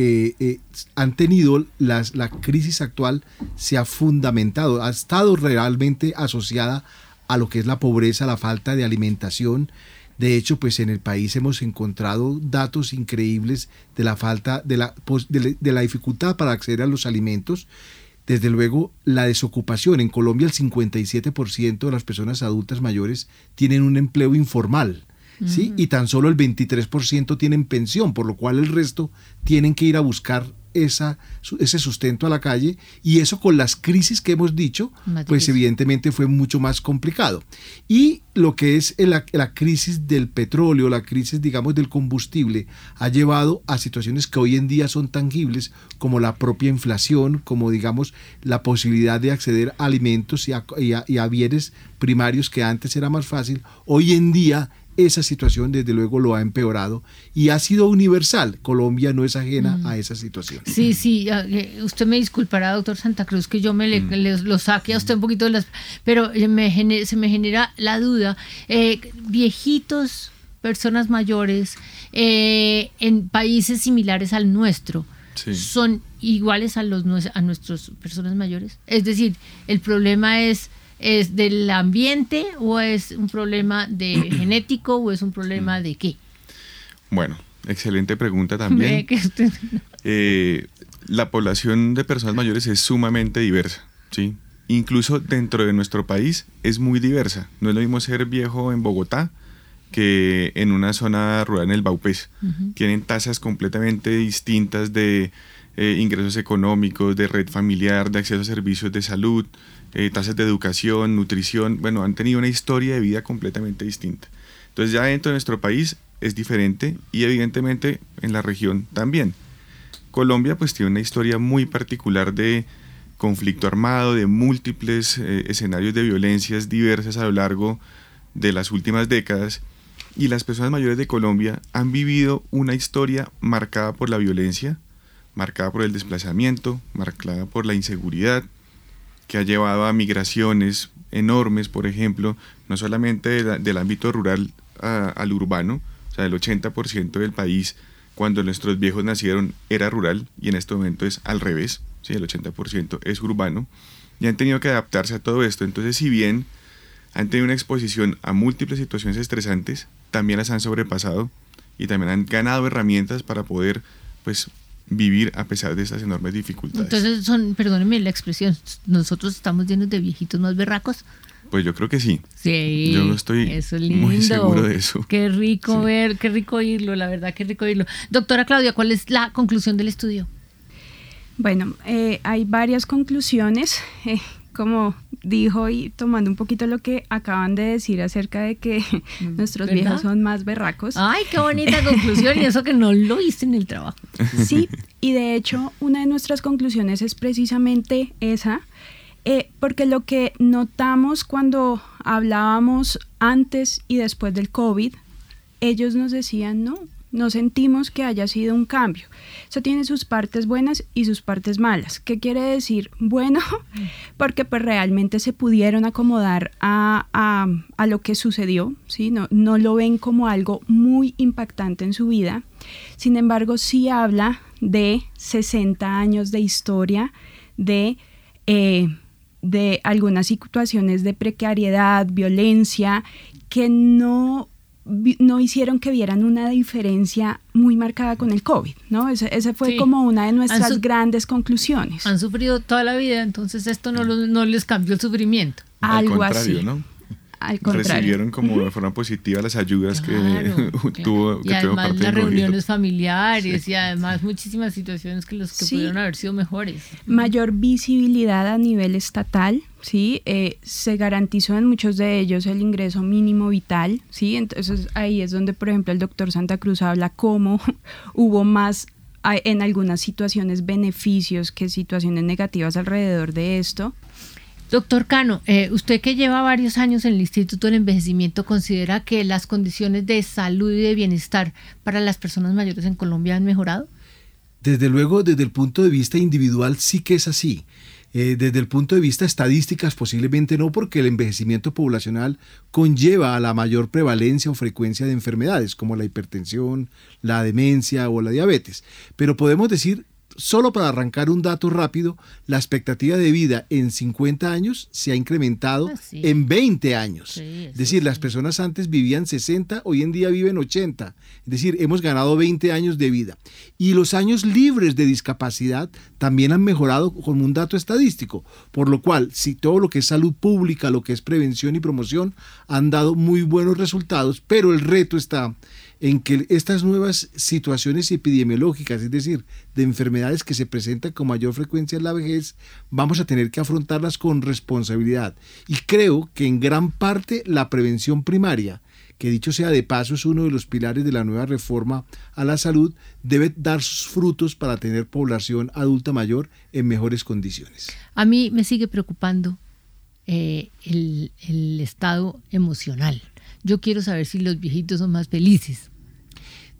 han tenido las, la crisis actual se ha fundamentado, ha estado realmente asociada a lo que es la pobreza, la falta de alimentación, de hecho, pues en el país hemos encontrado datos increíbles de la falta, de la, de la dificultad para acceder a los alimentos. Desde luego, la desocupación. En Colombia el 57% de las personas adultas mayores tienen un empleo informal. ¿Sí? Y tan solo el 23% tienen pensión, por lo cual el resto tienen que ir a buscar esa, ese sustento a la calle y eso con las crisis que hemos dicho, pues evidentemente fue mucho más complicado. Y lo que es la, la, crisis del petróleo, la crisis digamos del combustible, ha llevado a situaciones que hoy en día son tangibles como la propia inflación, como digamos la posibilidad de acceder a alimentos y a, y a bienes primarios que antes era más fácil, hoy en día esa situación desde luego lo ha empeorado y ha sido universal. Colombia no es ajena mm. a esa situación. Sí, sí, eh, usted me disculpará, doctor Santa Cruz, que yo me mm. lo saque a usted un poquito de las... Pero me se me genera la duda. Eh, viejitos, personas mayores, eh, en países similares al nuestro, son iguales a, los, a nuestras personas mayores. Es decir, el problema es ¿Es del ambiente o es un problema de genético o es un problema de qué? Bueno, excelente pregunta también. Eh, la población de personas mayores es sumamente diversa, ¿sí? incluso dentro de nuestro país, es muy diversa. No es lo mismo ser viejo en Bogotá que en una zona rural en el Baupés. Tienen tasas completamente distintas de eh, ingresos económicos, de red familiar, de acceso a servicios de salud, eh, tasas de educación, nutrición. Bueno, han tenido una historia de vida completamente distinta. Entonces ya dentro de nuestro país es diferente y evidentemente en la región también. Colombia pues tiene una historia muy particular de conflicto armado, de múltiples eh, escenarios de violencias diversas a lo largo de las últimas décadas y las personas mayores de Colombia han vivido una historia marcada por la violencia, marcada por el desplazamiento, marcada por la inseguridad, que ha llevado a migraciones enormes, por ejemplo, no solamente del ámbito rural al urbano, o sea, el 80% del país cuando nuestros viejos nacieron era rural y en este momento es al revés, ¿sí? el 80% es urbano, y han tenido que adaptarse a todo esto. Entonces, si bien han tenido una exposición a múltiples situaciones estresantes, también las han sobrepasado y también han ganado herramientas para poder pues vivir a pesar de estas enormes dificultades. Entonces son, perdónenme la expresión, nosotros estamos llenos de viejitos más berracos. Pues yo creo que sí. Sí. Yo estoy muy seguro de eso. Qué rico ver, qué rico oírlo, la verdad, qué rico oírlo. Doctora Claudia, ¿cuál es la conclusión del estudio? Bueno, eh, hay varias conclusiones. Eh, como dijo y tomando un poquito lo que acaban de decir acerca de que nuestros viejos son más berracos. Ay, qué bonita conclusión y eso que no lo hice en el trabajo. Sí, y de hecho una de nuestras conclusiones es precisamente esa, eh, porque lo que notamos cuando hablábamos antes y después del COVID, ellos nos decían, no, no sentimos que haya sido un cambio. Eso tiene sus partes buenas y sus partes malas. ¿Qué quiere decir? Bueno, porque pues realmente se pudieron acomodar a, a, lo que sucedió, ¿sí? No, no lo ven como algo muy impactante en su vida. Sin embargo, sí habla de 60 años de historia, de... Eh, de algunas situaciones de precariedad, violencia, que no no hicieron que vieran una diferencia muy marcada con el COVID, ¿no? Esa fue como una de nuestras grandes conclusiones. Han sufrido toda la vida, entonces esto no, no les cambió el sufrimiento. Algo así. ¿no? Recibieron como de forma positiva las ayudas que tuvo y además las reuniones familiares y además muchísimas situaciones que los que pudieron haber sido mejores. Mayor visibilidad a nivel estatal sí eh, se garantizó en muchos de ellos el ingreso mínimo vital sí entonces ahí es donde por ejemplo el doctor Santa Cruz habla cómo hubo más en algunas situaciones beneficios que situaciones negativas alrededor de esto Doctor Cano, eh, usted que lleva varios años en el Instituto del Envejecimiento, ¿considera que las condiciones de salud y de bienestar para las personas mayores en Colombia han mejorado? Desde luego, desde el punto de vista individual sí que es así. Eh, desde el punto de vista estadísticas posiblemente no, porque el envejecimiento poblacional conlleva a la mayor prevalencia o frecuencia de enfermedades como la hipertensión, la demencia o la diabetes. Pero podemos decir Solo para arrancar un dato rápido, la expectativa de vida en 50 años se ha incrementado ah, en 20 años. es decir, las personas antes vivían 60, hoy en día viven 80. Es decir, hemos ganado 20 años de vida. Y los años libres de discapacidad también han mejorado como un dato estadístico. Por lo cual, si todo lo que es salud pública, lo que es prevención y promoción, han dado muy buenos resultados, pero el reto está en que estas nuevas situaciones epidemiológicas, es decir, de enfermedades que se presentan con mayor frecuencia en la vejez, vamos a tener que afrontarlas con responsabilidad. Y creo que en gran parte la prevención primaria, que dicho sea de paso es uno de los pilares de la nueva reforma a la salud, debe dar sus frutos para tener población adulta mayor en mejores condiciones. A mí me sigue preocupando eh, el, el estado emocional yo quiero saber si los viejitos son más felices.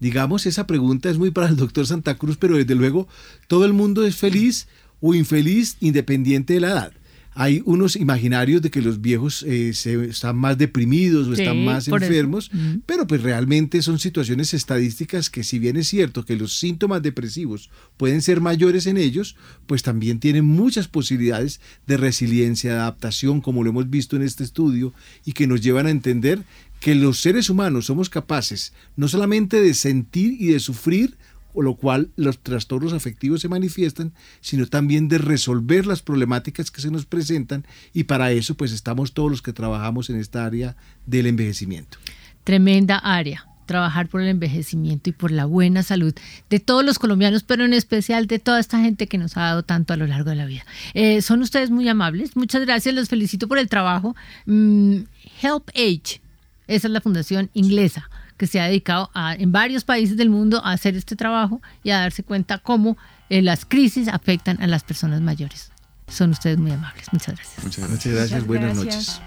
Digamos, esa pregunta es muy para el doctor Santa Cruz, pero desde luego todo el mundo es feliz o infeliz independiente de la edad hay unos imaginarios de que los viejos eh, se, están más deprimidos o están más enfermos, pero pues realmente son situaciones estadísticas que si bien es cierto que los síntomas depresivos pueden ser mayores en ellos, pues también tienen muchas posibilidades de resiliencia, de adaptación, como lo hemos visto en este estudio, y que nos llevan a entender que los seres humanos somos capaces no solamente de sentir y de sufrir con lo cual los trastornos afectivos se manifiestan, sino también de resolver las problemáticas que se nos presentan y para eso pues estamos todos los que trabajamos en esta área del envejecimiento. Tremenda área trabajar por el envejecimiento y por la buena salud de todos los colombianos, pero en especial de toda esta gente que nos ha dado tanto a lo largo de la vida. Eh, son ustedes muy amables, muchas gracias, los felicito por el trabajo. Mm, Help Age, esa es la fundación inglesa que se ha dedicado a, en varios países del mundo a hacer este trabajo y a darse cuenta cómo eh, las crisis afectan a las personas mayores. Son ustedes muy amables. Muchas gracias. Muchas gracias. Buenas noches.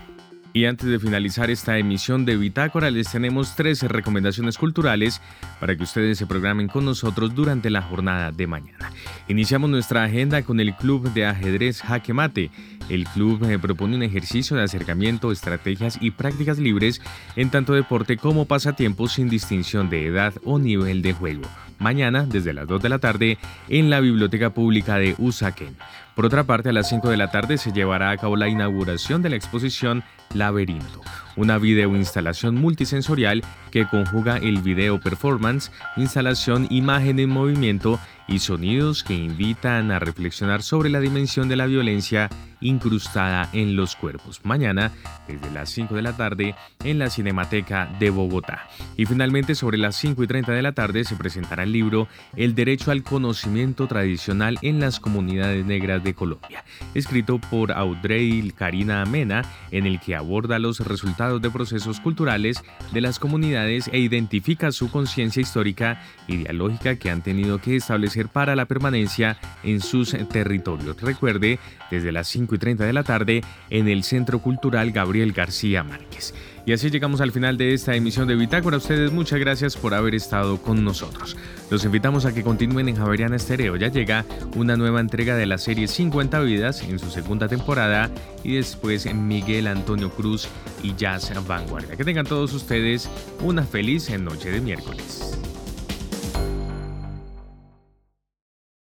Y antes de finalizar esta emisión de Bitácora, les tenemos 13 recomendaciones culturales para que ustedes se programen con nosotros durante la jornada de mañana. Iniciamos nuestra agenda con el Club de Ajedrez Jaque Mate. El club eh, propone un ejercicio de acercamiento, estrategias y prácticas libres en tanto deporte como pasatiempo sin distinción de edad o nivel de juego. Mañana, desde las 2 de la tarde, en la Biblioteca Pública de Usaquén. Por otra parte, a las 5 de la tarde se llevará a cabo la inauguración de la exposición Laberinto, una videoinstalación multisensorial que conjuga el video performance, instalación, imagen en movimiento y sonidos que invitan a reflexionar sobre la dimensión de la violencia incrustada en los cuerpos. Mañana, desde las 5 de la tarde, en la Cinemateca de Bogotá. Y finalmente, sobre las 5 y 30 de la tarde, se presentará el libro El Derecho al Conocimiento Tradicional en las Comunidades Negras de Colombia, escrito por Audrey Karina Mena, en el que aborda los resultados de procesos culturales de las comunidades e identifica su conciencia histórica y dialógica que han tenido que establecer para la permanencia en sus territorios. Recuerde, desde las 5 y 30 de la tarde en el Centro Cultural Gabriel García Márquez. Y así llegamos al final de esta emisión de Bitácora. Ustedes muchas gracias por haber estado con nosotros. Los invitamos a que continúen en Javeriana Estéreo. Ya llega una nueva entrega de la serie 50 vidas en su segunda temporada y después Miguel Antonio Cruz y Jazz Vanguardia. Que tengan todos ustedes una feliz noche de miércoles.